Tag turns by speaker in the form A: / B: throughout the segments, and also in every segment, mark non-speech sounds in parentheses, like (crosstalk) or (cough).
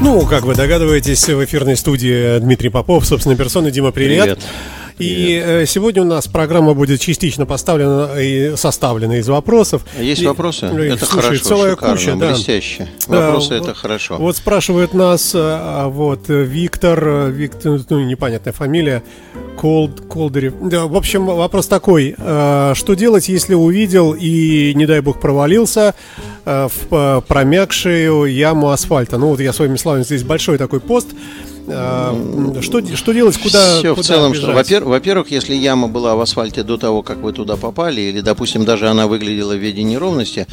A: Ну, как вы догадываетесь, в эфирной студии Дмитрий Попов, собственно, персона. Дима, привет.
B: Привет.
A: И э, сегодня у нас программа будет частично поставлена и составлена из вопросов.
B: Есть
A: И-
B: вопросы?
A: ну, и,
B: это
A: слушай,
B: хорошо,
A: целая
B: шикарно,
A: куча, да.
B: блестяще.
A: Да,
B: Вопросы
A: вот-
B: это хорошо.
A: Вот спрашивает нас, э, а, вот, э, Виктор, э, Виктор, ну, непонятная фамилия, Колд, Колдырев. Да, в общем, вопрос такой, э, что делать, если увидел и, не дай бог, провалился э, в э, промякшую яму асфальта? Ну, вот я своими словами, здесь большой такой пост. Э, Что, что делать, куда
B: Все в
A: куда
B: целом, что,
A: бежать?
B: во-пер- во-первых, если яма была в асфальте до того, как вы туда попали, или, допустим, даже она выглядела в виде неровности,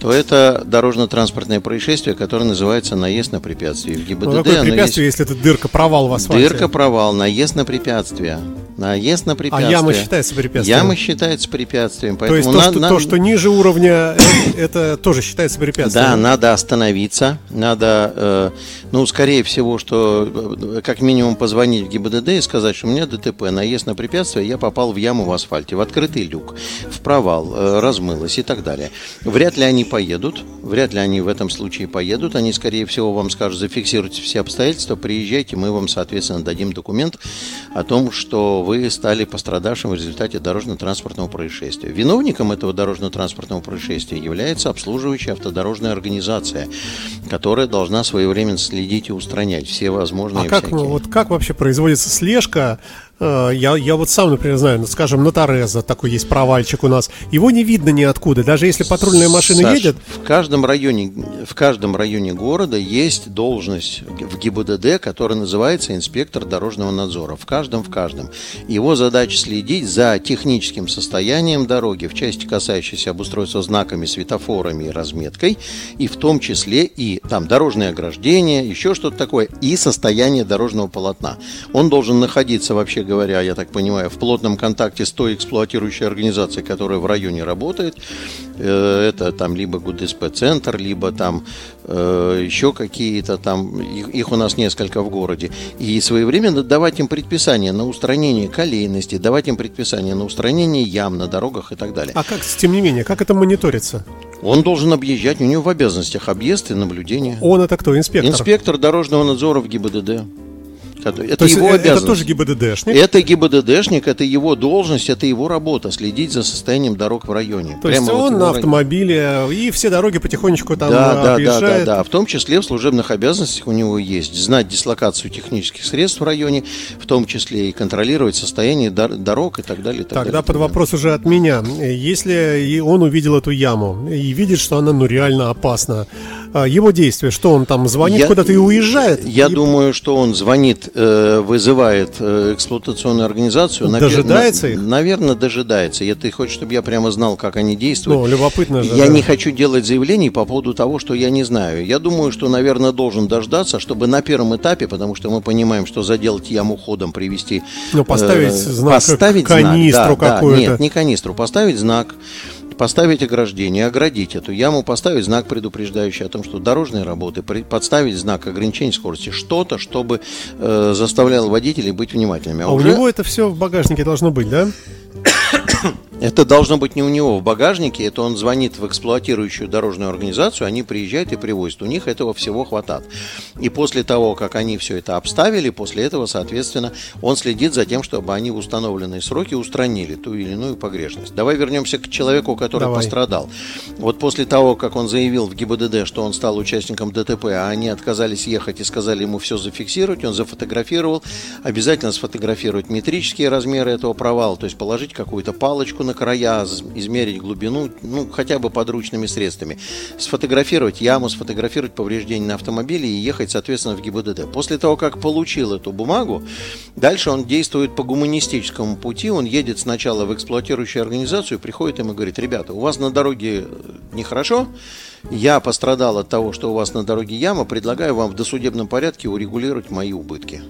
B: то это дорожно-транспортное происшествие, которое называется наезд на препятствие. В ГИБДД
A: Ну, какое
B: оно
A: препятствие, если это дырка, провал в
B: есть
A: асфальте?
B: дырка, провал, наезд на препятствие. Наезд на
A: А
B: препятствие.
A: яма считается препятствием?
B: Яма считается препятствием.
A: То есть
B: Поэтому
A: то,
B: на-
A: что,
B: на-
A: то, что ниже уровня, э, это тоже считается препятствием?
B: Да, надо остановиться, надо, э, ну, скорее всего, что как минимум позвонить в ГИБДД и сказать, что у меня ДТП, наезд на препятствие, я попал в яму в асфальте, в открытый люк, в провал, э, размылось и так далее. Вряд ли они поедут, вряд ли они в этом случае поедут, они, скорее всего, вам скажут, зафиксируйте все обстоятельства, приезжайте, мы вам, соответственно, дадим документ о том, что вы стали пострадавшим в результате дорожно-транспортного происшествия. Виновником этого дорожно-транспортного происшествия является обслуживающая автодорожная организация, которая должна своевременно следить и устранять все возможные
A: как,
B: всякие.
A: вот как вообще производится слежка? Э, Я, я вот сам, например, знаю, ну, скажем, на Торезо такой есть провальчик у нас. Его не видно ниоткуда. Даже если патрульная машина
B: Саш,
A: едет,
B: В каждом районе, в каждом районе города есть должность в ГИБДД, которая называется инспектор дорожного надзора. В каждом, в каждом. Его задача следить за техническим состоянием дороги, в части касающейся обустройства знаками, светофорами и разметкой, и в том числе и там дорожное ограждение, еще что-то такое, и состояние дорожного полотна. Он должен находиться, вообще говоря, я так понимаю, в плотном контакте с той эксплуатирующей организацией, которая в районе работает. Э, Это там либо ГУДСП-центр, либо там э, еще какие-то там, их, у нас несколько в городе. И своевременно давать им предписания на устранение колейности, давать им предписания на устранение ям на дорогах и так далее.
A: а как, тем не менее, как это мониторится?
B: Он должен объезжать, у него в обязанностях объезд и наблюдение.
A: Он это кто, инспектор?
B: Инспектор дорожного надзора в ГИБДД. Это
A: То есть
B: его
A: э,
B: обязанность.
A: это тоже ГИБДДшник?
B: Это ГИБДДшник, это его должность, это его работа, следить за состоянием дорог в районе.
A: То есть
B: Прямо вот
A: он на автомобиле и все дороги потихонечку там
B: Да, да, да, да, да. В том числе в служебных обязанностях у него есть знать дислокацию технических средств в районе, в том числе и контролировать состояние дор- дорог и так далее. и так
A: Тогда
B: далее,
A: под вопрос уже от меня. Если он увидел эту яму и видит, что она ну реально опасна, его действие, что он там звонит
B: Я-
A: куда-то и уезжает?
B: Я
A: И
B: думаю, что он звонит, э, вызывает э, эксплуатационную организацию. Навер-
A: Дожидается
B: на-
A: их?
B: Наверное, дожидается. Я, ты хочешь, чтобы я прямо знал, как они действуют?
A: Ну, любопытно же.
B: Я
A: да.
B: не хочу делать заявлений по поводу того, что я не знаю. Я думаю, что, наверное, должен дождаться, чтобы на первом этапе, потому что мы понимаем, что заделать яму ходом, привести...
A: Ну, поставить
B: э,
A: знак,
B: поставить
A: канистру
B: знак, да, да.
A: какую-то.
B: Нет, не канистру, поставить знак, поставить ограждение, оградить эту яму, поставить знак, предупреждающий о том, что дорожные работы, подставить знак ограничения скорости, что-то, чтобы э, заставляло водителей быть внимательными.
A: А у него это все в багажнике должно быть, да?
B: Это должно быть не у него в багажнике, это он звонит в эксплуатирующую дорожную организацию, они приезжают и привозят. У них этого всего хватает. И после того, как они все это обставили, после этого, соответственно, он следит за тем, чтобы они в установленные сроки устранили ту или иную погрешность. Давай вернемся к человеку, который
A: Давай.
B: пострадал. Вот после того, как он заявил в ГИБДД, что он стал участником ДТП, а они отказались ехать и сказали ему все зафиксировать, он зафотографировал, обязательно сфотографировать метрические размеры этого провала, то есть положить какую-то палочку на края, измерить глубину, ну, хотя бы подручными средствами. Сфотографировать яму, сфотографировать повреждения на автомобиле и ехать, соответственно, в ГИБДД. После того, как получил эту бумагу, дальше он действует по гуманистическому пути, он едет сначала в эксплуатирующую организацию, приходит им и говорит, ребята, у вас на дороге э, нехорошо, я пострадал от того, что у вас на дороге яма, предлагаю вам в досудебном порядке урегулировать мои убытки.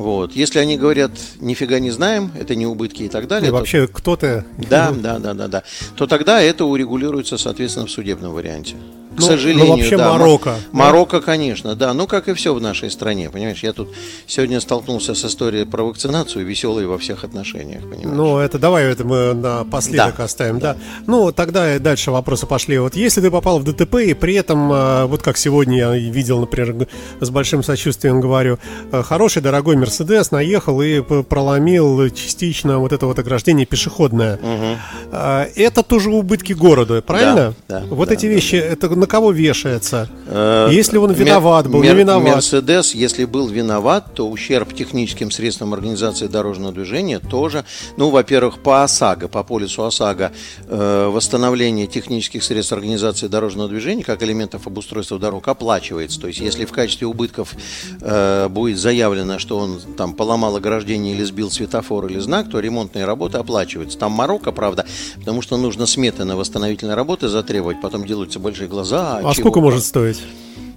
B: Вот. Если они говорят, нифига не знаем, это не убытки и так далее,
A: И
B: то-
A: вообще кто-то...
B: да, (laughs) да, да, да, да, то тогда это урегулируется, соответственно, в судебном варианте. К ну, сожалению, ну,
A: вообще
B: да.
A: Марокко.
B: Марокко, конечно, да. Ну, как и все в нашей стране, понимаешь. Я тут сегодня столкнулся с историей про вакцинацию, веселой во всех отношениях, понимаешь.
A: Ну, это давай это мы напоследок да. оставим, да. да. Ну, тогда дальше вопросы пошли. Вот если ты попал в ДТП, и при этом, а, вот как сегодня я видел, например, с большим сочувствием говорю, а, хороший, дорогой Мерседес наехал и проломил частично вот это вот ограждение пешеходное. Угу. Это тоже убытки города, правильно?
B: Да, да
A: вот
B: да,
A: эти вещи, да. это на кого вешается? Э, если он виноват был, не виноват.
B: Мерседес, если был виноват, то ущерб техническим средствам организации дорожного движения тоже, ну, во-первых, по ОСАГО, по полису ОСАГО, э, восстановление технических средств организации дорожного движения как элементов обустройства дорог оплачивается. То есть, если в качестве убытков э, будет заявлено, что он там поломал ограждение или сбил светофор или знак, то ремонтные работы оплачиваются. Там Марокко, правда, потому что нужно сметы на восстановительные работы затребовать, потом делаются большие глаза.
A: А сколько может стоить?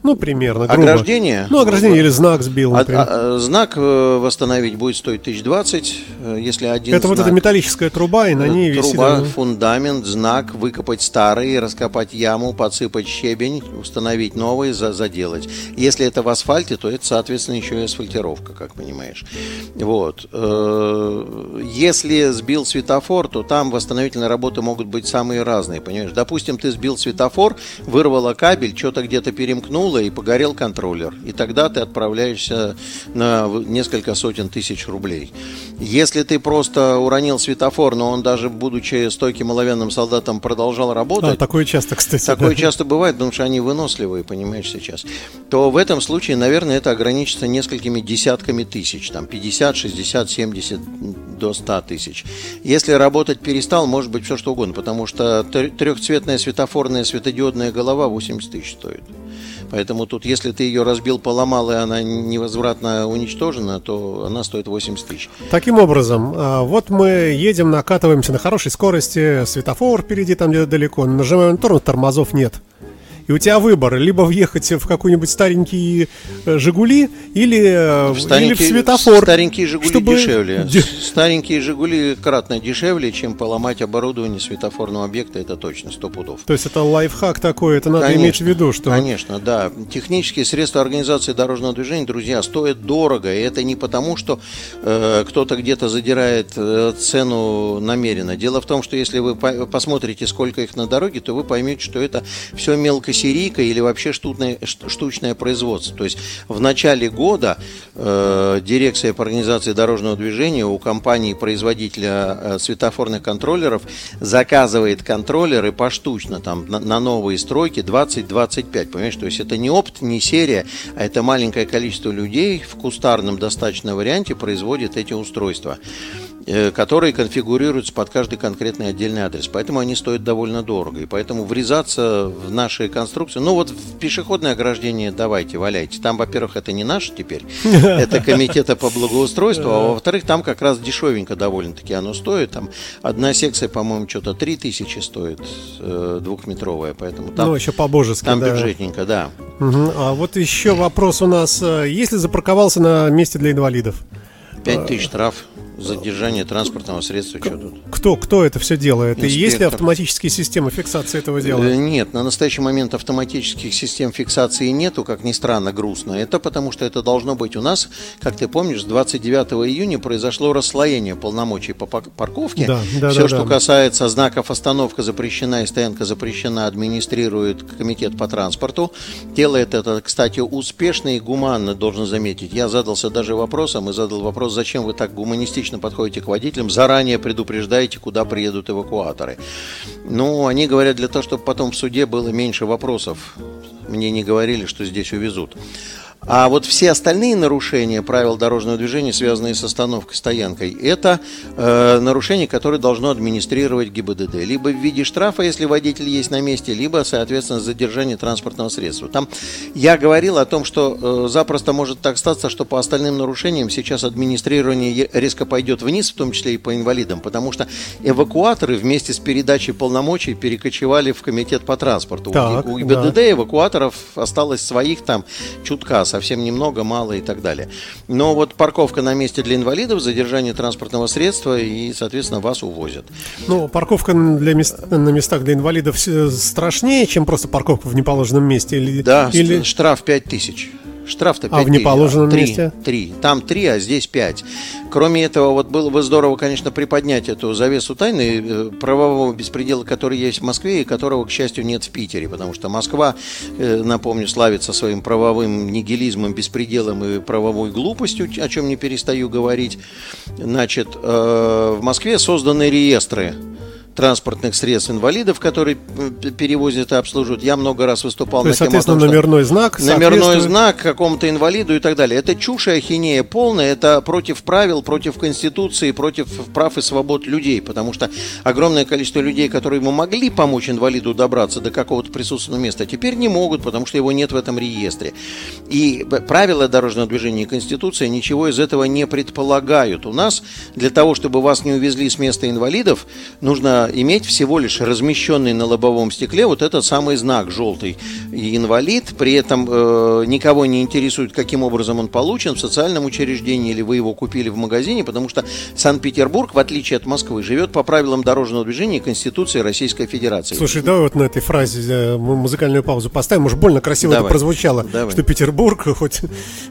A: Ну, примерно. Грубо.
B: Ограждение?
A: Ну, ограждение или знак сбил,
B: а, а, а, знак э, восстановить будет стоить 1020, э, если один
A: Это
B: знак.
A: вот эта металлическая труба, и на ней
B: труба,
A: висит...
B: Труба, фундамент, знак, выкопать старый, раскопать яму, подсыпать щебень, установить новый, за, заделать. Если это в асфальте, то это, соответственно, еще и асфальтировка, как понимаешь. Вот. Если сбил светофор, то там восстановительные работы могут быть самые разные, понимаешь? Допустим, ты сбил светофор, вырвало кабель, что-то где-то перемкнул, стрельнуло и погорел контроллер. И тогда ты отправляешься на несколько сотен тысяч рублей. Если ты просто уронил светофор, но он даже, будучи стойким оловянным солдатом, продолжал работать... А,
A: такое часто, кстати.
B: Такое да. часто бывает, потому что они выносливые, понимаешь, сейчас. То в этом случае, наверное, это ограничится несколькими десятками тысяч. Там 50, 60, 70 до 100 тысяч. Если работать перестал, может быть все что угодно, потому что трехцветная светофорная светодиодная голова 80 тысяч стоит. Поэтому тут, если ты ее разбил, поломал, и она невозвратно уничтожена, то она стоит 80 тысяч.
A: Таким образом, а, вот мы едем, накатываемся на хорошей скорости, светофор впереди там где-то далеко, нажимаем тормоз, тормозов нет и у тебя выбор, либо въехать в какой-нибудь старенький э, «Жигули» или, в, или в светофор.
B: Старенькие «Жигули» чтобы... дешевле. (laughs) Старенькие «Жигули» кратно дешевле, чем поломать оборудование светофорного объекта, это точно, сто пудов.
A: То есть это лайфхак такой, это надо конечно, иметь в виду, что...
B: Конечно, да. Технические средства организации дорожного движения, друзья, стоят дорого, и это не потому, что э, кто-то где-то задирает э, цену намеренно. Дело в том, что если вы по посмотрите, сколько их на дороге, то вы поймете, что это все мелко серийка или вообще штучное, штучное производство. То есть в начале года э, дирекция по организации дорожного движения у компании-производителя э, светофорных контроллеров заказывает контроллеры поштучно там, на, на новые стройки 20-25. Понимаешь, то есть это не опыт, не серия, а это маленькое количество людей в кустарном достаточном варианте производит эти устройства. Э, которые конфигурируются под каждый конкретный отдельный адрес. Поэтому они стоят довольно дорого. И поэтому врезаться в наши конструкции... Ну вот в пешеходное ограждение давайте, валяйте. Там, во-первых, это не наше теперь. (laughs) Это комитета по благоустройству. А во-вторых, там как раз дешевенько довольно-таки оно стоит. Там одна секция, по-моему, что-то 3 тысячи стоит э, двухметровая. Поэтому там,
A: ну, еще по-божески,
B: Там да. бюджетненько, да.
A: Угу. А вот еще вопрос у нас. Э, если запарковался на месте для инвалидов?
B: 5 тысяч штраф задержание транспортного средства, что тут?
A: Кто, кто это все делает? Инспектор. И есть ли автоматические системы фиксации этого дела? Э,
B: нет, на настоящий момент автоматических систем фиксации нету, как ни странно, грустно. Это потому, что это должно быть у нас, как ты помнишь, 29 июня произошло расслоение полномочий по парковке. Да, да, все, да, что да. касается знаков остановка запрещена и стоянка запрещена, администрирует комитет по транспорту. Делает это, кстати, успешно и гуманно, должен заметить. Я задался даже вопросом и задал вопрос, зачем вы так гуманистично лично подходите к водителям, заранее предупреждаете, куда приедут эвакуаторы. Ну, они говорят для того, чтобы потом в суде было меньше вопросов. Мне не говорили, что здесь увезут. А вот все остальные нарушения правил дорожного движения, связанные с остановкой, стоянкой, это э, нарушения, которые должно администрировать ГИБДД. Либо в виде штрафа, если водитель есть на месте, либо, соответственно, задержание транспортного средства. Там я говорил о том, что э, запросто может так статься, что по остальным нарушениям сейчас администрирование резко пойдет вниз, в том числе и по инвалидам, потому что эвакуаторы вместе с передачей полномочий перекочевали в комитет по транспорту. Так, у ГИБДД да. эвакуаторов осталось своих там чутка совсем немного, мало и так далее. Но вот парковка на месте для инвалидов, задержание транспортного средства и, соответственно, вас увозят.
A: Ну, парковка для мест, на местах для инвалидов страшнее, чем просто парковка в неположенном месте? Или,
B: да,
A: или...
B: штраф 5 тысяч. Штраф-то 5
A: А в неположенном
B: три,
A: месте?
B: Три. Там три, а здесь пять. Кроме этого, вот было бы здорово, конечно, приподнять эту завесу тайны э, правового беспредела, который есть в Москве и которого, к счастью, нет в Питере. Потому что Москва, э, напомню, славится своим правовым нигилизмом, беспределом и правовой глупостью, о чем не перестаю говорить. Значит, э, в Москве созданы реестры транспортных средств инвалидов, которые перевозят и обслуживают. Я много раз выступал
A: То есть,
B: на тему
A: соответственно, том, номерной знак
B: Номерной знак какому-то инвалиду и так далее. Это чушь и ахинея полная, это против правил, против Конституции, против прав и свобод людей, потому что огромное количество людей, которые ему могли помочь инвалиду добраться до какого-то присутственного места, теперь не могут, потому что его нет в этом реестре. И правила дорожного движения и Конституция ничего из этого не предполагают. У нас для того, чтобы вас не увезли с места инвалидов, нужно иметь всего лишь размещенный на лобовом стекле вот этот самый знак желтый инвалид, при этом э, никого не интересует, каким образом он получен в социальном учреждении или вы его купили в магазине, потому что Санкт-Петербург, в отличие от Москвы, живет по правилам дорожного движения Конституции Российской Федерации.
A: Слушай, давай вот на этой фразе э, музыкальную паузу поставим, уж больно красиво давай. это прозвучало, давай. что Петербург (laughs) хоть...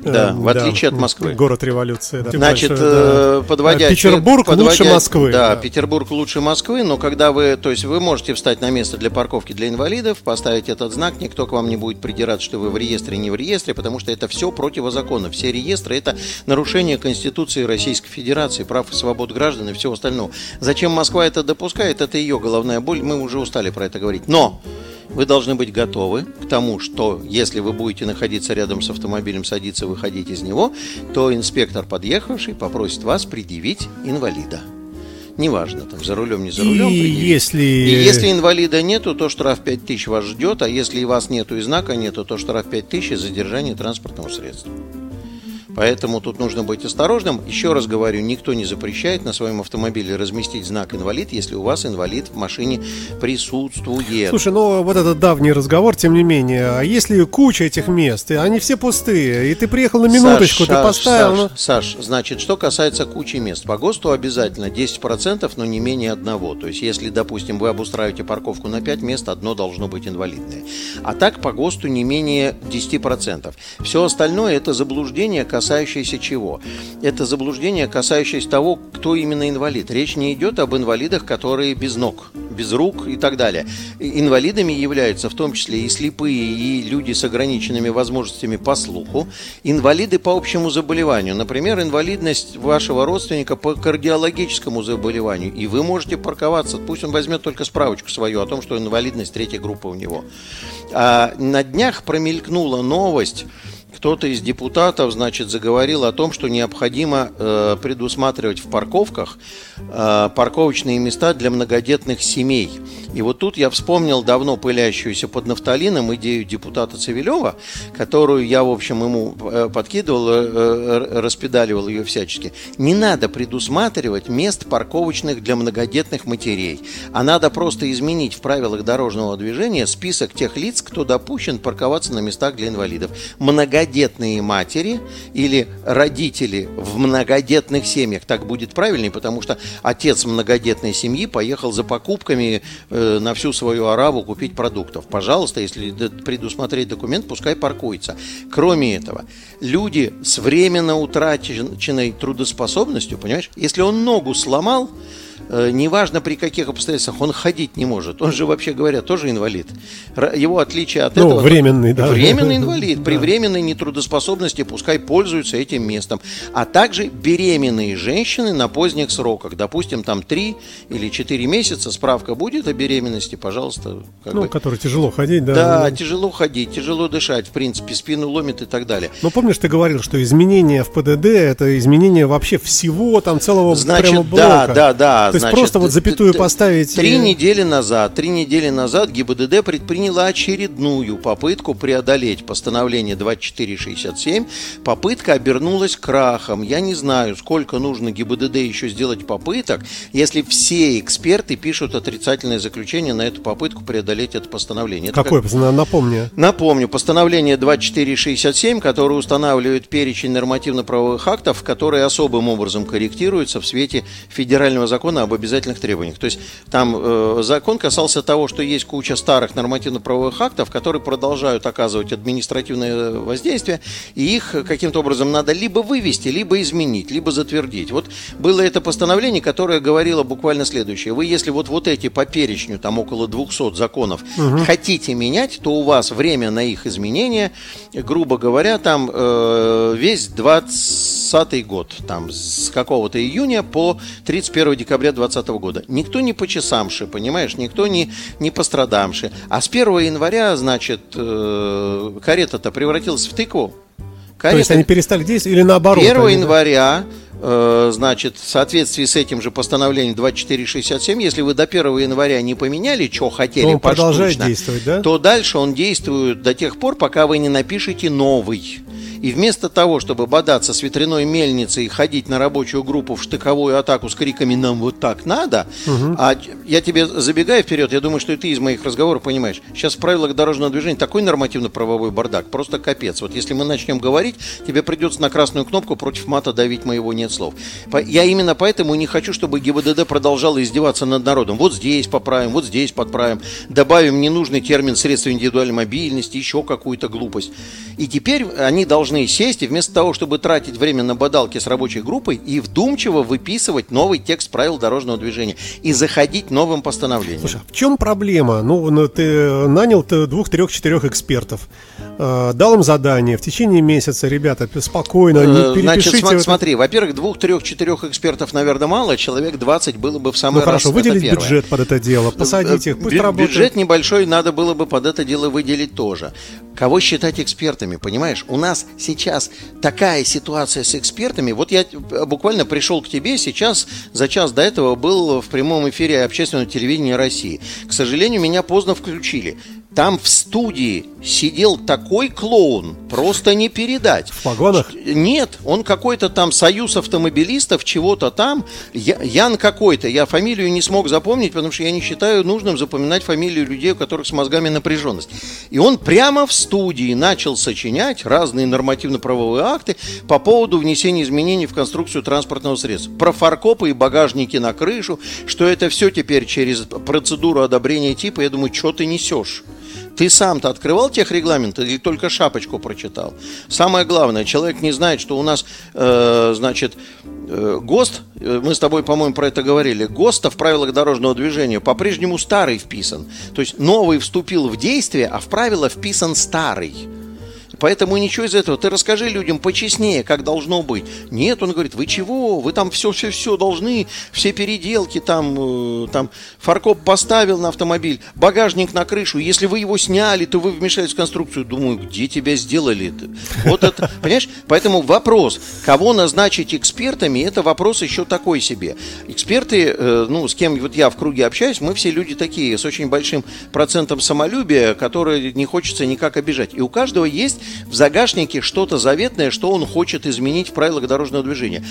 B: Э, да, в отличие да, от Москвы.
A: Город революции.
B: Да. Значит, большой, да. Э, подводя...
A: Петербург подводя, лучше Москвы.
B: Да, да, Петербург лучше Москвы, но когда вы, то есть вы можете встать на место для парковки для инвалидов, поставить этот знак, никто к вам не будет придираться, что вы в реестре, не в реестре, потому что это все противозаконно. Все реестры это нарушение Конституции Российской Федерации, прав и свобод граждан и всего остального. Зачем Москва это допускает, это ее головная боль, мы уже устали про это говорить. Но вы должны быть готовы к тому, что если вы будете находиться рядом с автомобилем, садиться, выходить из него, то инспектор, подъехавший, попросит вас предъявить инвалида неважно, там, за рулем, не за рулем.
A: И если...
B: и если инвалида нету, то штраф 5 тысяч вас ждет, а если и вас нету и знака нету, то штраф 5 тысяч за задержание транспортного средства. Поэтому тут нужно быть осторожным. Еще раз говорю, никто не запрещает на своем автомобиле разместить знак инвалид, если у вас инвалид в машине присутствует.
A: Слушай, ну вот этот давний разговор, тем не менее, а если куча этих мест, и они все пустые, и ты приехал на минуточку,
B: Саш,
A: ты поставил...
B: Саш, ну... Саш, значит, что касается кучи мест, по ГОСТу обязательно 10%, но не менее одного. То есть, если, допустим, вы обустраиваете парковку на 5 мест, одно должно быть инвалидное. А так по ГОСТу не менее 10%. Все остальное это заблуждение, касающееся чего? Это заблуждение, касающееся того, кто именно инвалид. Речь не идет об инвалидах, которые без ног, без рук и так далее. Инвалидами являются в том числе и слепые, и люди с ограниченными возможностями по слуху, инвалиды по общему заболеванию. Например, инвалидность вашего родственника по кардиологическому заболеванию. И вы можете парковаться, пусть он возьмет только справочку свою о том, что инвалидность третьей группы у него. А на днях промелькнула новость, кто-то из депутатов, значит, заговорил о том, что необходимо э, предусматривать в парковках э, парковочные места для многодетных семей. И вот тут я вспомнил давно пылящуюся под нафталином идею депутата Цивилева, которую я, в общем, ему э, подкидывал, э, распедаливал ее всячески. Не надо предусматривать мест парковочных для многодетных матерей, а надо просто изменить в правилах дорожного движения список тех лиц, кто допущен парковаться на местах для инвалидов. Многодетные матери или родители в многодетных семьях, так будет правильнее, потому что отец многодетной семьи поехал за покупками Э, на всю свою араву купить продуктов. Пожалуйста, если предусмотреть документ, пускай паркуется. Кроме этого, люди с временно утраченной трудоспособностью, понимаешь, если он ногу сломал, неважно при каких обстоятельствах, он ходить не может. Он же, вообще говоря, тоже инвалид. Его отличие от
A: ну,
B: этого...
A: временный, да.
B: Временный (laughs) инвалид. При временной нетрудоспособности пускай пользуются этим местом. А также беременные женщины на поздних сроках. Допустим, там 3 или 4 месяца справка будет о беременности, пожалуйста.
A: Как ну, бы. который тяжело ходить, да.
B: Да, тяжело ходить, тяжело дышать, в принципе, спину ломит и так далее.
A: Но помнишь, ты говорил, что изменения в ПДД это изменение вообще всего там целого
B: Значит,
A: прямо блока.
B: да, да, да
A: То
B: значит,
A: просто вот запятую поставить.
B: Три
A: и-
B: недели назад, три недели назад ГИБДД предприняла очередную попытку преодолеть постановление 2467. Попытка обернулась крахом. Я не знаю, сколько нужно ГИБДД еще сделать попыток, если все эксперты пишут отрицательное заключение на эту попытку преодолеть это постановление. Это
A: Какой, на- напомни.
B: Напомню, постановление 2467, которое устанавливает перечень нормативно-правовых актов, которые особым образом корректируются в свете федерального закона об обязательных требованиях. То есть там э, закон касался того, что есть куча старых нормативно-правовых актов, которые продолжают оказывать административное воздействие, и их каким-то образом надо либо вывести, либо изменить, либо затвердить. Вот было это постановление, которое говорило буквально следующее. Вы, если вот, вот эти по перечню, там около 200 законов, хотите менять, то у вас время на их изменение, грубо говоря, там э, весь 20 год, там с какого-то июня по 31 декабря 2020 года. Никто не почесамши, понимаешь, никто не, не пострадамши. А с 1 января, значит, э, карета-то превратилась в тыкву.
A: То есть
B: Карета-
A: они перестали действовать или наоборот?
B: 1
A: они-
B: января, э, значит, в соответствии с этим же постановлением 2467, если вы до 1 января не поменяли, что хотели,
A: То
B: поштучно,
A: действовать, да?
B: то дальше он действует до тех пор, пока вы не напишете новый. И вместо того, чтобы бодаться с ветряной мельницей и ходить на рабочую группу в штыковую атаку с криками «нам вот так надо», а я тебе забегаю вперед, я думаю, что и ты из моих разговоров понимаешь, сейчас в правилах дорожного движения такой нормативно-правовой бардак, просто капец. Вот если мы начнем говорить, тебе придется на красную кнопку против мата давить моего нет слов. Я именно поэтому не хочу, чтобы ГИБДД продолжала издеваться над народом. Вот здесь поправим, вот здесь подправим, добавим ненужный термин средства индивидуальной мобильности, еще какую-то глупость. И теперь они должны сесть и вместо того, чтобы тратить время на бодалки с рабочей группой и вдумчиво выписывать новый текст правил дорожного движения и заходить новым постановлением.
A: Слушай, а в чем проблема? Ну, ну, ты нанял ты двух, трех, четырех экспертов, э, дал им задание в течение месяца, ребята, спокойно,
B: Э,
A: не
B: Значит,
A: перепишите. вот-
B: смотри, во-первых, двух, трех, четырех экспертов, наверное, мало, человек 20 было бы в самый
A: Ну
B: раз.
A: хорошо, выделить бюджет под это дело, посадить их, пусть
B: Бю-
A: работают.
B: Бюджет небольшой надо было бы под это дело выделить тоже. Кого считать экспертами, понимаешь? У нас сейчас такая ситуация с экспертами. Вот я буквально пришел к тебе сейчас, за час до этого был в прямом эфире общественного телевидения России. К сожалению, меня поздно включили. Там в студии сидел такой клоун, просто не передать.
A: В погонах?
B: Нет, он какой-то там союз автомобилистов, чего-то там. Я- Ян какой-то. Я фамилию не смог запомнить, потому что я не считаю нужным запоминать фамилию людей, у которых с мозгами напряженность. И он прямо в студии начал сочинять разные нормативно-правовые акты по поводу внесения изменений в конструкцию транспортного средства. Про фаркопы и багажники на крышу, что это все теперь через процедуру одобрения типа. Я думаю, что ты несешь? Ты сам-то открывал техрегламент или только шапочку прочитал? Самое главное, человек не знает, что у нас, э, значит, э, ГОСТ, э, мы с тобой, по-моему, про это говорили, ГОСТа в правилах дорожного движения по-прежнему старый вписан. То есть новый вступил в действие, а в правила вписан старый. Поэтому ничего из этого. Ты расскажи людям почестнее, как должно быть. Нет, он говорит, вы чего? Вы там все-все-все должны, все переделки, там, э, там фаркоп поставил на автомобиль, багажник на крышу. Если вы его сняли, то вы вмешались в конструкцию. Думаю, где тебя сделали это? Вот это, (laughs) понимаешь? Поэтому вопрос, кого назначить экспертами, это вопрос еще такой себе. Эксперты, э, ну, с кем вот я в круге общаюсь, мы все люди такие, с очень большим процентом самолюбия, которые не хочется никак обижать. И у каждого есть в загашнике что-то заветное, что он хочет изменить в правилах дорожного движения.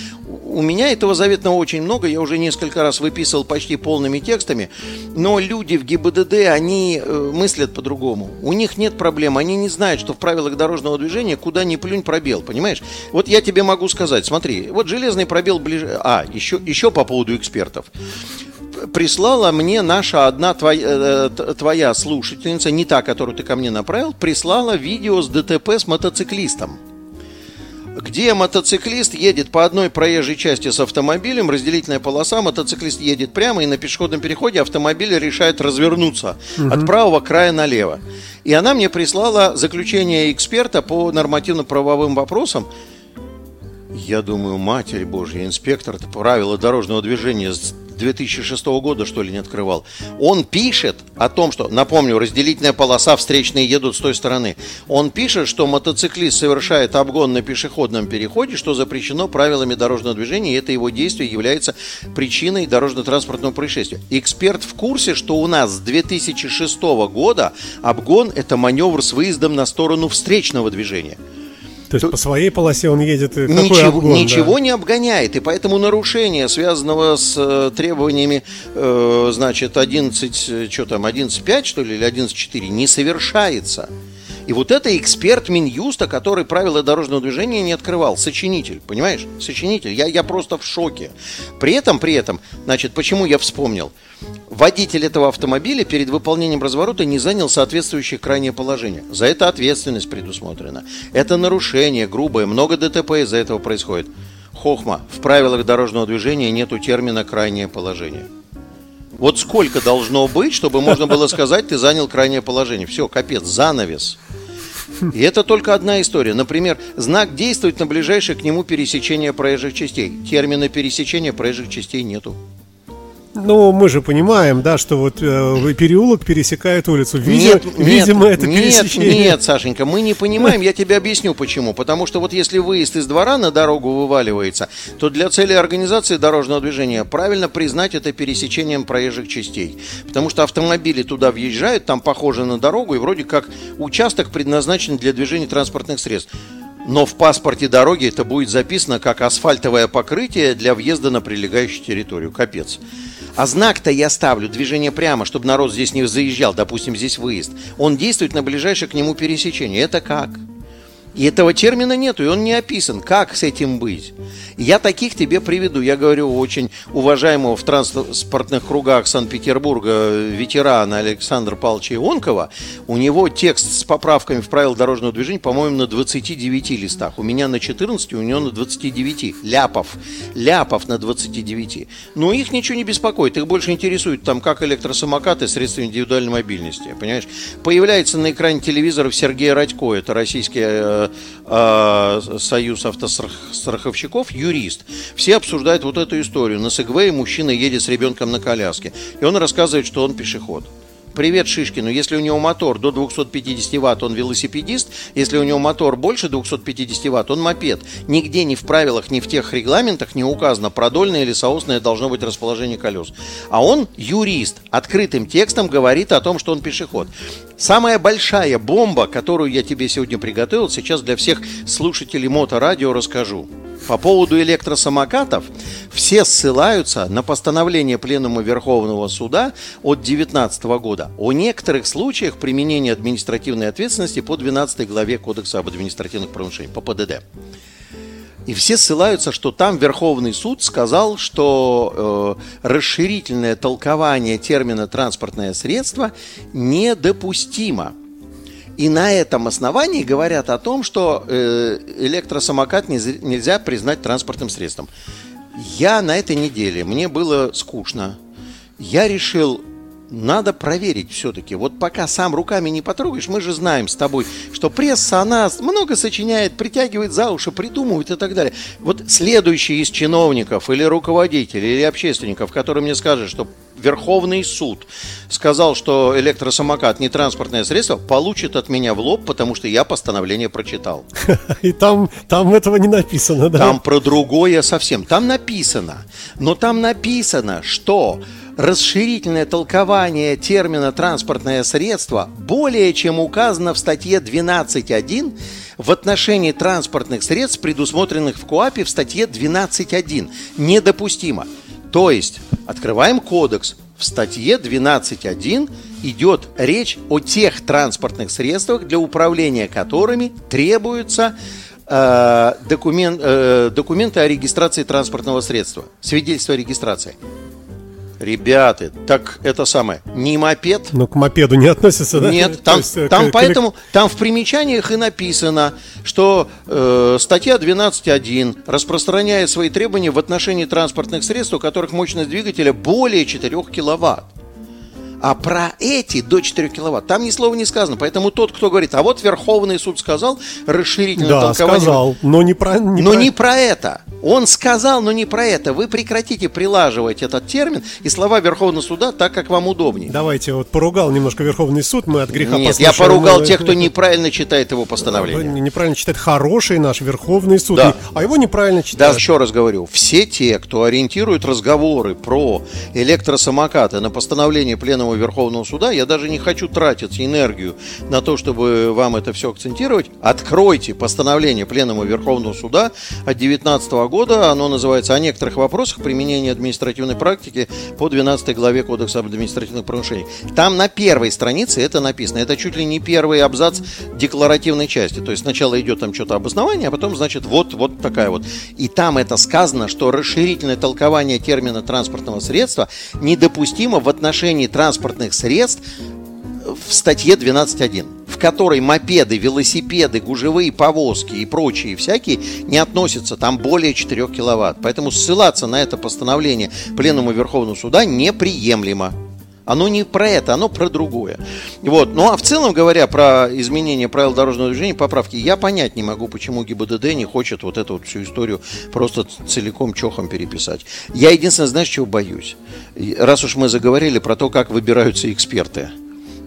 B: У меня этого заветного очень много, я уже несколько раз выписывал почти полными текстами, но люди в ГИБДД, они э, мыслят по-другому. У них нет проблем, они не знают, что в правилах дорожного движения куда ни плюнь пробел, понимаешь? Вот я тебе могу сказать, смотри, вот железный пробел ближе... А, еще, еще по поводу экспертов прислала мне наша одна твоя, э, твоя слушательница, не та, которую ты ко мне направил, прислала видео с ДТП с мотоциклистом. Где мотоциклист едет по одной проезжей части с автомобилем, разделительная полоса, мотоциклист едет прямо, и на пешеходном переходе автомобиль решает развернуться от правого края налево. И она мне прислала заключение эксперта по нормативно-правовым вопросам, я думаю, Матерь Божья, инспектор правила дорожного движения 2006 года, что ли, не открывал. Он пишет о том, что, напомню, разделительная полоса, встречные едут с той стороны. Он пишет, что мотоциклист совершает обгон на пешеходном переходе, что запрещено правилами дорожного движения, и это его действие является причиной дорожно-транспортного происшествия. Эксперт в курсе, что у нас с 2006 года обгон – это маневр с выездом на сторону встречного движения.
A: То есть по своей полосе он едет.
B: Какой ничего обгон, ничего да? не обгоняет. И поэтому нарушение, связанного с э, требованиями, э, значит, 11, э, что там, 11.5, что ли, или 11.4, не совершается. И вот это эксперт Минюста, который правила дорожного движения не открывал. Сочинитель, понимаешь? Сочинитель. Я, я просто в шоке. При этом, при этом, значит, почему я вспомнил? водитель этого автомобиля перед выполнением разворота не занял соответствующее крайнее положение. За это ответственность предусмотрена. Это нарушение грубое, много ДТП из-за этого происходит. Хохма, в правилах дорожного движения нету термина «крайнее положение». Вот сколько должно быть, чтобы можно было сказать, ты занял крайнее положение. Все, капец, занавес. И это только одна история. Например, знак действует на ближайшее к нему пересечение проезжих частей. Термина пересечения проезжих частей нету.
A: Ну, мы же понимаем, да, что вот э, переулок пересекает улицу. Видимо, нет, видимо
B: нет,
A: это
B: пересечение. Нет, нет, Сашенька, мы не понимаем, я тебе объясню почему. Потому что вот если выезд из двора на дорогу вываливается, то для цели организации дорожного движения правильно признать это пересечением проезжих частей. Потому что автомобили туда въезжают, там похоже на дорогу, и вроде как участок предназначен для движения транспортных средств но в паспорте дороги это будет записано как асфальтовое покрытие для въезда на прилегающую территорию. Капец. А знак-то я ставлю, движение прямо, чтобы народ здесь не заезжал, допустим, здесь выезд. Он действует на ближайшее к нему пересечение. Это как? И этого термина нету, и он не описан. Как с этим быть? Я таких тебе приведу. Я говорю очень уважаемого в транспортных кругах Санкт-Петербурга ветерана Александра Павловича Ионкова. У него текст с поправками в правила дорожного движения, по-моему, на 29 листах. У меня на 14, у него на 29. Ляпов. Ляпов на 29. Но их ничего не беспокоит. Их больше интересует там, как электросамокаты, средства индивидуальной мобильности. Понимаешь? Появляется на экране телевизоров Сергей Радько. Это российский э, Союз автостраховщиков, юрист. Все обсуждают вот эту историю. На Сегвее мужчина едет с ребенком на коляске. И он рассказывает, что он пешеход. Привет Шишкину. Если у него мотор до 250 ватт, он велосипедист. Если у него мотор больше 250 ватт, он мопед. Нигде ни в правилах, ни в тех регламентах не указано, продольное или соосное должно быть расположение колес. А он юрист. Открытым текстом говорит о том, что он пешеход. Самая большая бомба, которую я тебе сегодня приготовил, сейчас для всех слушателей моторадио расскажу. По поводу электросамокатов все ссылаются на постановление Пленума Верховного Суда от 2019 года о некоторых случаях применения административной ответственности по 12 главе Кодекса об административных правонарушениях, по ПДД. И все ссылаются, что там Верховный суд сказал, что э, расширительное толкование термина транспортное средство недопустимо. И на этом основании говорят о том, что э, электросамокат нельзя признать транспортным средством. Я на этой неделе, мне было скучно. Я решил надо проверить все-таки. Вот пока сам руками не потрогаешь, мы же знаем с тобой, что пресса, она много сочиняет, притягивает за уши, придумывает и так далее. Вот следующий из чиновников или руководителей, или общественников, который мне скажет, что Верховный суд сказал, что электросамокат не транспортное средство, получит от меня в лоб, потому что я постановление прочитал. (laughs)
A: И там, там этого не написано, да?
B: Там про другое совсем. Там написано. Но там написано, что расширительное толкование термина «транспортное средство» более чем указано в статье 12.1 в отношении транспортных средств, предусмотренных в КОАПе в статье 12.1. Недопустимо. То есть, открываем кодекс, в статье 12.1 идет речь о тех транспортных средствах, для управления которыми требуются э, документ, э, документы о регистрации транспортного средства, свидетельство о регистрации. Ребята, так это самое, не мопед.
A: Ну, к мопеду не относится, да?
B: Нет, там, есть, э, там к, поэтому, там в примечаниях и написано, что э, статья 12.1 распространяет свои требования в отношении транспортных средств, у которых мощность двигателя более 4 киловатт. А про эти до 4 киловатт там ни слова не сказано. Поэтому тот, кто говорит, а вот Верховный суд сказал расширительное
A: Да,
B: толкование.
A: сказал, но не про... Не
B: но
A: про-
B: не про это. Он сказал, но не про это. Вы прекратите прилаживать этот термин и слова Верховного суда так, как вам удобнее.
A: Давайте, вот поругал немножко Верховный суд, мы от греха
B: Нет, я
A: послушаем,
B: поругал
A: э,
B: тех, кто неправильно читает его постановление.
A: неправильно читает хороший наш Верховный суд,
B: Да.
A: а его неправильно
B: Да,
A: читает.
B: еще раз говорю, все те, кто ориентирует разговоры про электросамокаты на постановление Пленума Верховного Суда, я даже не хочу тратить энергию на то, чтобы вам это все акцентировать. Откройте постановление Пленума Верховного Суда от 2019 года. Оно называется «О некоторых вопросах применения административной практики по 12 главе Кодекса об административных правонарушениях». Там на первой странице это написано. Это чуть ли не первый абзац декларативной части. То есть сначала идет там что-то обоснование, а потом, значит, вот, вот такая вот. И там это сказано, что расширительное толкование термина транспортного средства недопустимо в отношении транспортных средств в статье 12.1, в которой мопеды, велосипеды, гужевые повозки и прочие всякие не относятся, там более 4 киловатт. Поэтому ссылаться на это постановление Пленума Верховного Суда неприемлемо. Оно не про это, оно про другое. Вот. Ну а в целом говоря про изменение правил дорожного движения, поправки, я понять не могу, почему ГИБДД не хочет вот эту вот всю историю просто целиком чохом переписать. Я единственное, знаешь, чего боюсь? Раз уж мы заговорили про то, как выбираются эксперты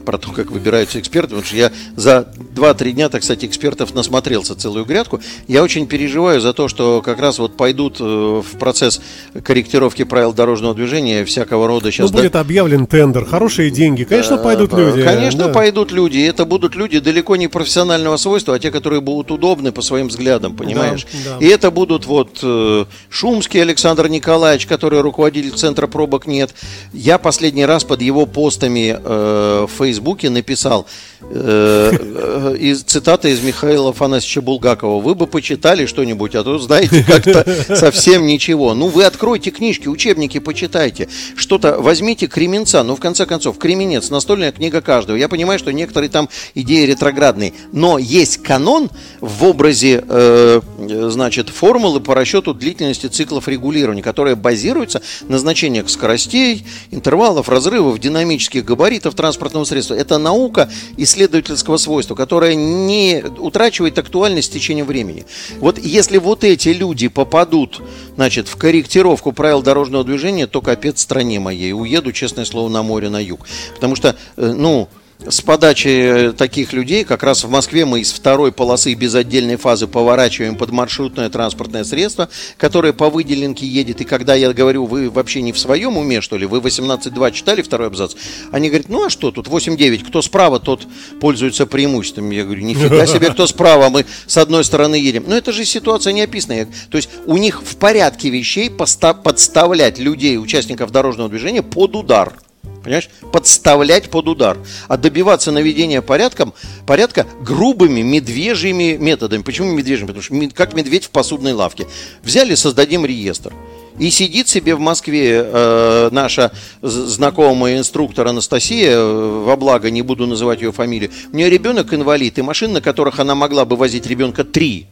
B: про то, как выбираются эксперты, потому что я за 2-3 дня, так сказать, экспертов насмотрелся целую грядку. Я очень переживаю за то, что как раз вот пойдут э, в процесс корректировки правил дорожного движения всякого рода
A: Ну,
B: сейчас...
A: будет объявлен тендер, хорошие деньги, конечно, пойдут люди.
B: Конечно,
A: да.
B: пойдут люди. И это будут люди далеко не профессионального свойства, а те, которые будут удобны по своим взглядам, понимаешь?
A: да.
B: И это будут вот э, Шумский Александр Николаевич, который руководитель Центра пробок нет. Я последний раз под его постами э, в Фейсбуке написал э, э, из, цитата из Михаила Афанасьевича Булгакова. Вы бы почитали что-нибудь, а то, знаете, как-то совсем ничего. Ну, вы откройте книжки, учебники, почитайте. Что-то возьмите Кременца. Ну, в конце концов, Кременец, настольная книга каждого. Я понимаю, что некоторые там идеи ретроградные. Но есть канон в образе, э, значит, формулы по расчету длительности циклов регулирования, которая базируется на значениях скоростей, интервалов, разрывов, динамических габаритов транспортного средства. Это наука исследовательского свойства, которая не утрачивает актуальность с течением времени. Вот если вот эти люди попадут, значит, в корректировку правил дорожного движения, то капец стране моей. Уеду, честное слово, на море на юг. Потому что, э, ну, с подачи таких людей, как раз в Москве мы из второй полосы без отдельной фазы поворачиваем под маршрутное транспортное средство, которое по выделенке едет. И когда я говорю, вы вообще не в своем уме, что ли, вы 18.2 читали второй абзац? Они говорят, ну а что тут, 8.9, кто справа, тот пользуется преимуществом. Я говорю, нифига себе, кто справа, мы с одной стороны едем. Но это же ситуация не описанная. То есть у них в порядке вещей подставлять людей, участников дорожного движения под удар. Понимаешь? Подставлять под удар. А добиваться наведения порядком, порядка грубыми медвежьими методами. Почему медвежьими? Потому что как медведь в посудной лавке. Взяли, создадим реестр. И сидит себе в Москве э, наша знакомая инструктор Анастасия, э, во благо не буду называть ее фамилию. У нее ребенок инвалид, и машин, на которых она могла бы возить ребенка три.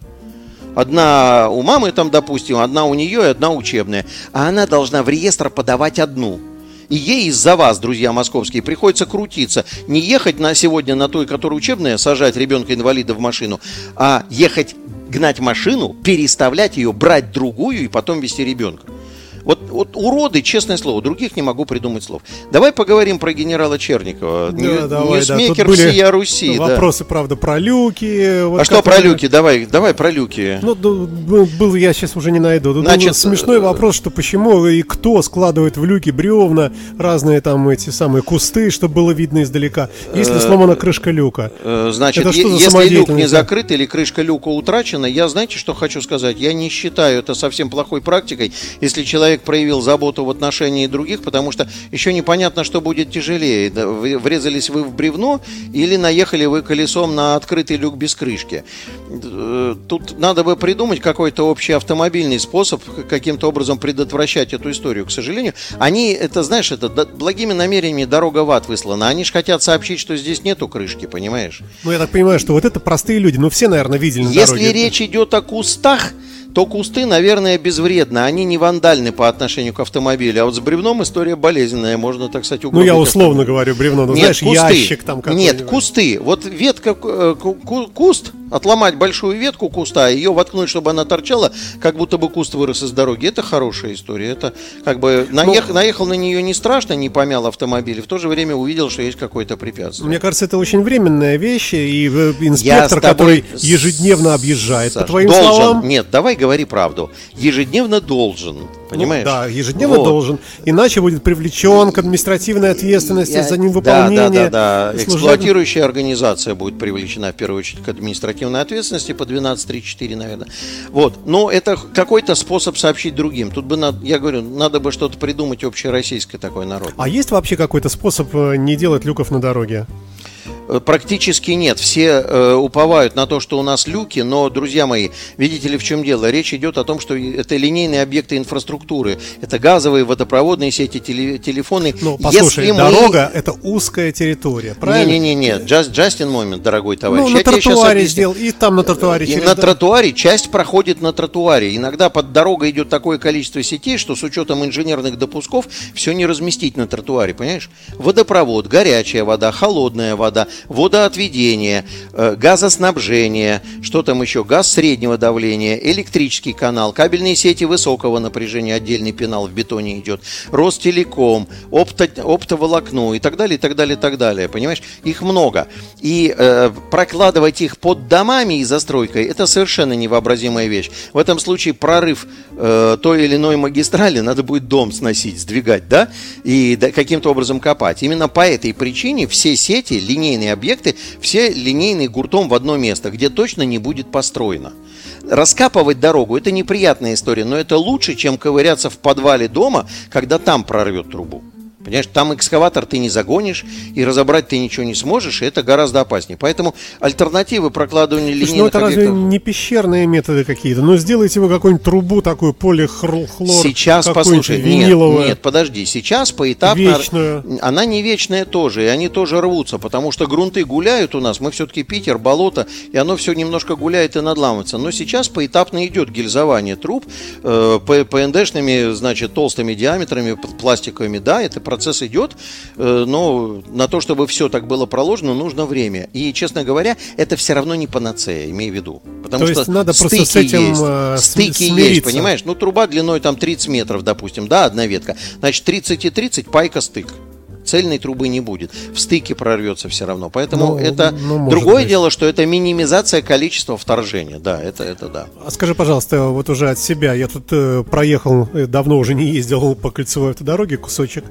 B: Одна у мамы там, допустим, одна у нее и одна учебная. А она должна в реестр подавать одну. И ей из-за вас, друзья московские, приходится крутиться. Не ехать на сегодня на той, которая учебная, сажать ребенка-инвалида в машину, а ехать гнать машину, переставлять ее, брать другую и потом вести ребенка. Вот, вот уроды, честное слово, других не могу придумать слов. Давай поговорим про генерала Черникова.
A: Да,
B: Нью-
A: давай, да.
B: Ньюсмейкер
A: были
B: всея Руси. да.
A: Вопросы, правда, про люки. вот
B: А что про люки? Давай, давай про люки.
A: Ну, да, был, был, я сейчас уже не найду. Тут
B: Значит,
A: был смешной
B: э,
A: вопрос, что почему и кто складывает в люки бревна, разные там эти самые кусты, чтобы было видно издалека, если сломана крышка люка.
B: Э, Значит,
A: Это что за
B: если люк не
A: да?
B: закрыт или крышка люка утрачена, я знаете, что хочу сказать? Я не считаю это совсем плохой практикой, если человек проявил заботу в отношении других, потому что еще непонятно, что будет тяжелее. Врезались вы в бревно или наехали вы колесом на открытый люк без крышки. Э, Тут надо бы придумать какой-то общий автомобильный способ каким-то образом предотвращать эту историю. К сожалению, они, это знаешь, это благими намерениями дорога в ад выслана. Они же хотят сообщить, что здесь нету крышки, понимаешь?
A: Ну, я так понимаю, что вот это простые люди, ну, все, наверное, видели на
B: Если
A: дороге.
B: речь идет о кустах, то кусты, наверное, безвредны. Они не вандальны по отношению к автомобилю. А вот с бревном история болезненная. Можно, так сказать,
A: угробить. Ну, я условно говорю бревно. Ну,
B: Нет,
A: знаешь,
B: кусты.
A: ящик там какой-нибудь.
B: Нет, кусты. Вот ветка, э, куст, отломать большую ветку куста, ее воткнуть, чтобы она торчала, как будто бы куст вырос из дороги. Это хорошая история. Это как бы наех, ну, наехал на нее не страшно, не помял автомобиль, и в то же время увидел, что есть какое-то препятствие.
A: Мне кажется, это очень временная вещь, и э, инспектор, который ежедневно объезжает, Саш, по твоим
B: должен,
A: словам...
B: Нет, давай говори правду. Ежедневно должен Понимаешь?
A: Ну, да, ежедневно вот. должен. Иначе будет привлечен к административной ответственности Я... за невыполнение.
B: Да, да, да. да. Служеб... Эксплуатирующая организация будет привлечена в первую очередь к административной ответственности по 12.3.4, наверное. Вот. Но это какой-то способ сообщить другим. Тут бы, надо, я говорю, надо бы что-то придумать общероссийское такое народ.
A: А есть вообще какой-то способ э, не делать люков на дороге?
B: Э, практически нет. Все э, уповают на то, что у нас люки, но, друзья мои, видите ли, в чем дело? Речь идет о том, что это линейные объекты инфраструктуры. Это газовые, водопроводные сети, теле, телефоны.
A: Ну, послушай, Если дорога мы... – это узкая территория, правильно?
B: Не-не-не, just, just момент, дорогой товарищ.
A: Ну, на тротуаре сделал, и там на тротуаре.
B: И на тротуаре, часть проходит на тротуаре. Иногда под дорогой идет такое количество сетей, что с учетом инженерных допусков все не разместить на тротуаре, понимаешь? Водопровод, горячая вода, холодная вода, водоотведение, э, газоснабжение, что там еще, газ среднего давления, электрический канал, кабельные сети высокого напряжения, отдельный пенал в бетоне идет, Ростелеком, опто, оптоволокно и так далее, и так далее, и так далее. Понимаешь, их много. И э, прокладывать их под домами и застройкой, это совершенно невообразимая вещь. В этом случае прорыв э, той или иной магистрали надо будет дом сносить, сдвигать, да, и да, каким-то образом копать. Именно по этой причине все сети, линейные объекты, все линейные гуртом в одно место, где точно не будет построено. Раскапывать дорогу – это неприятная история, но это лучше, чем ковыряться в подвале дома, когда там прорвет трубу. Понимаешь, там экскаватор ты не загонишь, и разобрать ты ничего не сможешь, и это гораздо опаснее. Поэтому альтернативы прокладывания линейных
A: Ну это разве не пещерные методы какие-то? Ну сделайте вы какую-нибудь трубу такую полихлор.
B: Сейчас, послушай, виниловую. нет, нет, подожди, сейчас поэтапно... Вечную. Она не вечная тоже, и они тоже рвутся, потому что грунты гуляют у нас, мы все-таки Питер, болото, и оно все немножко гуляет и надламывается. Но сейчас поэтапно идет гильзование труб э, ПНДшными, значит, толстыми диаметрами, пластиковыми, да, это процесс идет, э, но на то, чтобы все так было проложено, нужно время. И, честно говоря, это все равно не панацея, имею в виду. Потому
A: то
B: что
A: надо просто с этим есть, э,
B: стыки смириться. есть, понимаешь? Ну, труба длиной там 30 метров, допустим, да, одна ветка. Значит, 30 и 30, пайка стык цельной трубы не будет. В стыке прорвется все равно. Поэтому ну, это ну, другое быть. дело, что это минимизация количества вторжения. Да, это, это да.
A: А скажи, пожалуйста, вот уже от себя. Я тут э, проехал, э, давно уже не ездил по кольцевой автодороге кусочек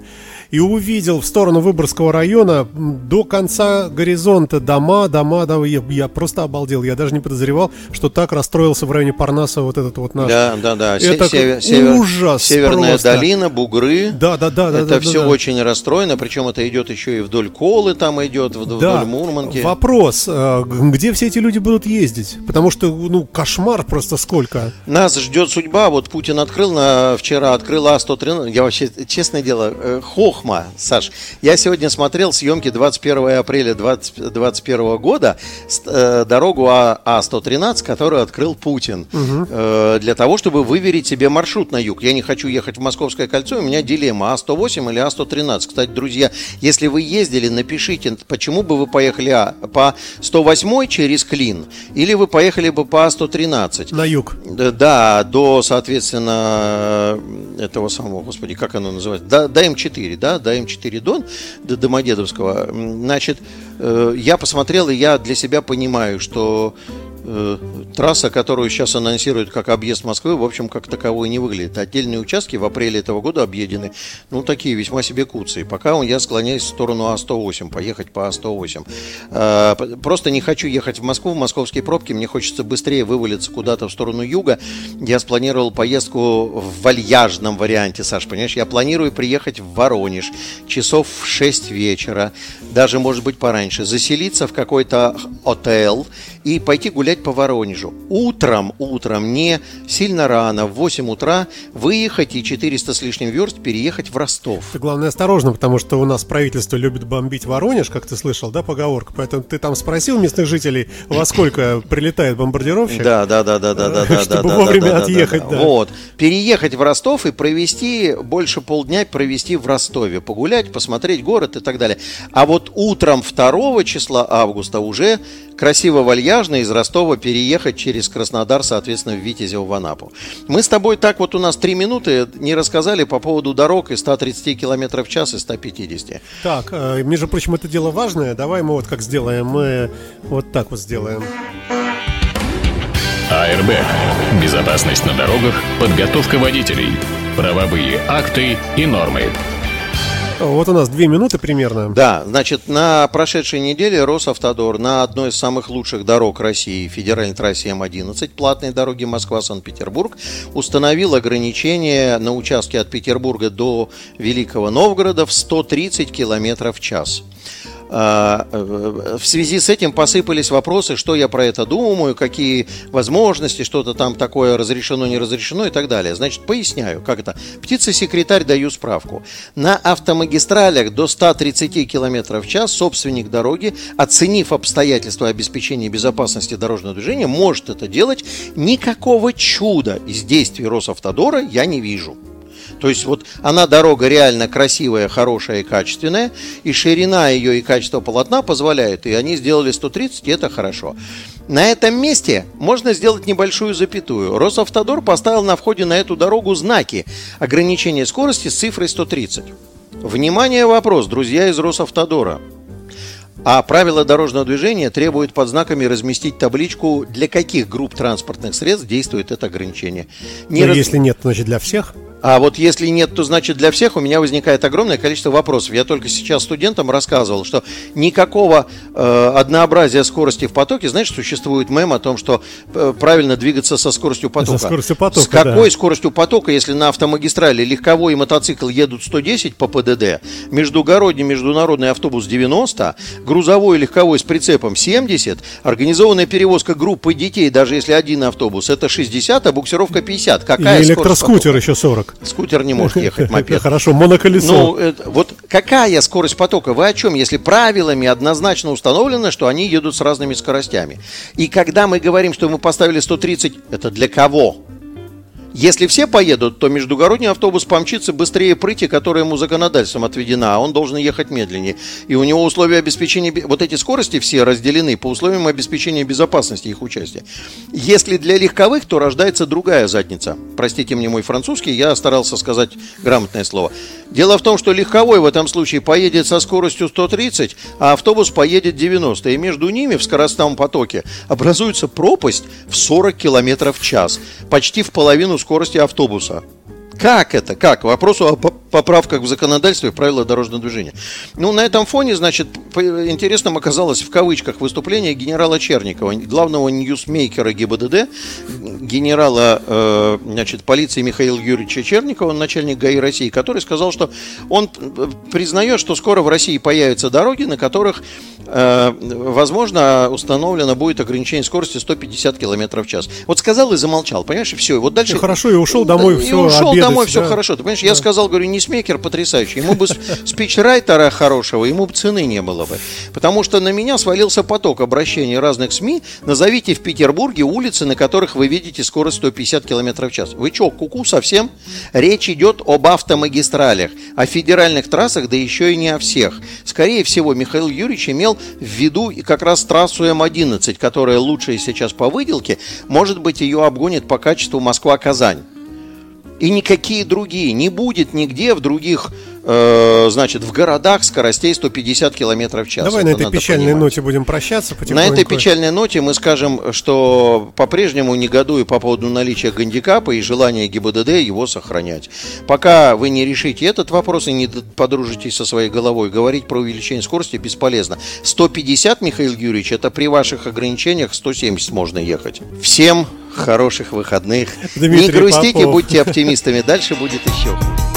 A: и увидел в сторону Выборгского района до конца горизонта дома, дома, да, я, я просто обалдел. Я даже не подозревал, что так расстроился в районе Парнаса вот этот вот наш.
B: Да, да, да.
A: Это север, ужас.
B: Северная просто. долина, бугры.
A: Да, да, да.
B: Это
A: да,
B: все
A: да,
B: очень расстроено, причем это идет еще и вдоль Колы, там идет, вдоль да. Мурманки.
A: Вопрос, э, где все эти люди будут ездить? Потому что, ну, кошмар просто сколько.
B: Нас ждет судьба. Вот Путин открыл на вчера, открыл А-113. Я вообще, честное дело, э, хох Хохма, Саш. Я сегодня смотрел съемки 21 апреля 2021 года э, дорогу А113, которую открыл Путин. Угу. Э, для того, чтобы выверить себе маршрут на юг. Я не хочу ехать в Московское кольцо, у меня дилемма А108 или А113. Кстати, друзья, если вы ездили, напишите, почему бы вы поехали а, по 108 через Клин, или вы поехали бы по А113.
A: На юг.
B: Да, до, соответственно, этого самого, господи, как оно называется, до, до М4, да, до М4 Дон, до Домодедовского, значит, э, я посмотрел, и я для себя понимаю, что трасса, которую сейчас анонсируют как объезд Москвы, в общем, как таковой не выглядит. Отдельные участки в апреле этого года объедены, ну, такие весьма себе куцы. Пока я склоняюсь в сторону А108, поехать по А108. Э, просто не хочу ехать в Москву, в московские пробки, мне хочется быстрее вывалиться куда-то в сторону юга. Я спланировал поездку в вальяжном варианте, Саш, понимаешь? Я планирую приехать в Воронеж часов в 6 вечера, даже, может быть, пораньше, заселиться в какой-то отель и пойти гулять погулять по Воронежу. Утром, утром, не сильно рано, в 8 утра выехать и 400 с лишним верст переехать в Ростов.
A: Ты, главное, осторожно, потому что у нас правительство любит бомбить Воронеж, как ты слышал, да, поговорка? Поэтому ты там спросил местных жителей, во сколько прилетает бомбардировщик?
B: Да, да, да, да, да, да, да.
A: Чтобы вовремя отъехать,
B: да.
A: да.
B: Вот. Переехать в Ростов и провести больше полдня провести в Ростове. Погулять, посмотреть город и так далее. А вот утром 2 числа августа уже красиво вальяжно из Ростова переехать через Краснодар, соответственно, в Витязево в Анапу. Мы с тобой так вот у нас три минуты не рассказали по поводу дорог и 130 км в час и 150.
A: Так, э, между прочим, это дело важное. Давай мы вот как сделаем. Мы вот так вот сделаем.
C: АРБ. Безопасность на дорогах, подготовка водителей, правовые акты и нормы.
A: Вот у нас две минуты примерно.
B: Да, значит, на прошедшей неделе Росавтодор на одной из самых лучших дорог России, федеральной трассе М11, платной дороги Москва-Санкт-Петербург, установил ограничение на участке от Петербурга до Великого Новгорода в 130 км в час. А, в связи с этим посыпались вопросы, что я про это думаю, какие возможности, что-то там такое разрешено, не разрешено и так далее. Значит, поясняю, как это. Птица-секретарь даю справку. На автомагистралях до 130 км в час собственник дороги, оценив обстоятельства обеспечения безопасности дорожного движения, может это делать. Никакого чуда из действий Росавтодора я не вижу. То есть вот она дорога реально красивая, хорошая и качественная, и ширина ее и качество полотна позволяют, и они сделали 130, и это хорошо. На этом месте можно сделать небольшую запятую. Росавтодор поставил на входе на эту дорогу знаки ограничения скорости с цифрой 130. Внимание, вопрос, друзья из Росавтодора. А правила дорожного движения требуют под знаками разместить табличку, для каких групп транспортных средств действует это ограничение.
A: Не Но раз... если нет, значит для всех?
B: А вот если нет, то значит для всех у меня возникает огромное количество вопросов. Я только сейчас студентам рассказывал, что никакого э, однообразия скорости в потоке, знаешь, существует мем о том, что э, правильно двигаться со скоростью потока.
A: Со скоростью потока,
B: С какой да. скоростью потока, если на автомагистрали легковой и мотоцикл едут 110 по ПДД, междугородний международный автобус 90, грузовой и легковой с прицепом 70, организованная перевозка группы детей, даже если один автобус, это 60, а буксировка 50. Какая
A: и электроскутер еще 40.
B: Скутер не может ехать, (laughs) мопед.
A: Хорошо, моноколесо.
B: Ну, это, вот какая скорость потока? Вы о чем? Если правилами однозначно установлено, что они едут с разными скоростями. И когда мы говорим, что мы поставили 130, это для кого? Если все поедут, то междугородний автобус помчится быстрее прыти, которая ему законодательством отведена, а он должен ехать медленнее. И у него условия обеспечения... Вот эти скорости все разделены по условиям обеспечения безопасности их участия. Если для легковых, то рождается другая задница. Простите мне мой французский, я старался сказать грамотное слово. Дело в том, что легковой в этом случае поедет со скоростью 130, а автобус поедет 90. И между ними в скоростном потоке образуется пропасть в 40 км в час. Почти в половину скорости автобуса. Как это? Как? Вопрос о поправках в законодательстве и правила дорожного движения. Ну, на этом фоне, значит, интересным оказалось в кавычках выступление генерала Черникова, главного ньюсмейкера ГИБДД, генерала, э, значит, полиции Михаила Юрьевича Черникова, начальник ГАИ России, который сказал, что он признает, что скоро в России появятся дороги, на которых, э, возможно, установлено будет ограничение скорости 150 км в час. Вот сказал и замолчал, понимаешь, и все. И вот дальше... И
A: хорошо, и ушел домой,
B: и
A: все,
B: ушел
A: обедать,
B: домой, все
A: да.
B: хорошо. Ты понимаешь, да. я сказал, говорю, ньюсмейкер потрясающий. Ему бы (laughs) спичрайтера хорошего, ему бы цены не было бы. Потому что на меня свалился поток обращений разных СМИ. Назовите в Петербурге улицы, на которых вы видите скорость 150 км в час. Вы что, куку совсем? Речь идет об автомагистралях, о федеральных трассах, да еще и не о всех. Скорее всего, Михаил Юрьевич имел в виду как раз трассу М11, которая лучшая сейчас по выделке. Может быть, ее обгонит по качеству Москва-Казань и никакие другие. Не будет нигде в других, э, значит, в городах скоростей 150 км в час.
A: Давай Это на этой печальной понимать. ноте будем прощаться
B: На этой печальной ноте мы скажем, что по-прежнему негодую по поводу наличия гандикапа и желания ГИБДД его сохранять. Пока вы не решите этот вопрос и не подружитесь со своей головой, говорить про увеличение скорости бесполезно. 150, Михаил Юрьевич, это при ваших ограничениях 170 можно ехать. Всем хороших выходных. Дмитрий Не грустите, Попов. будьте оптимистами. Дальше будет еще хуже.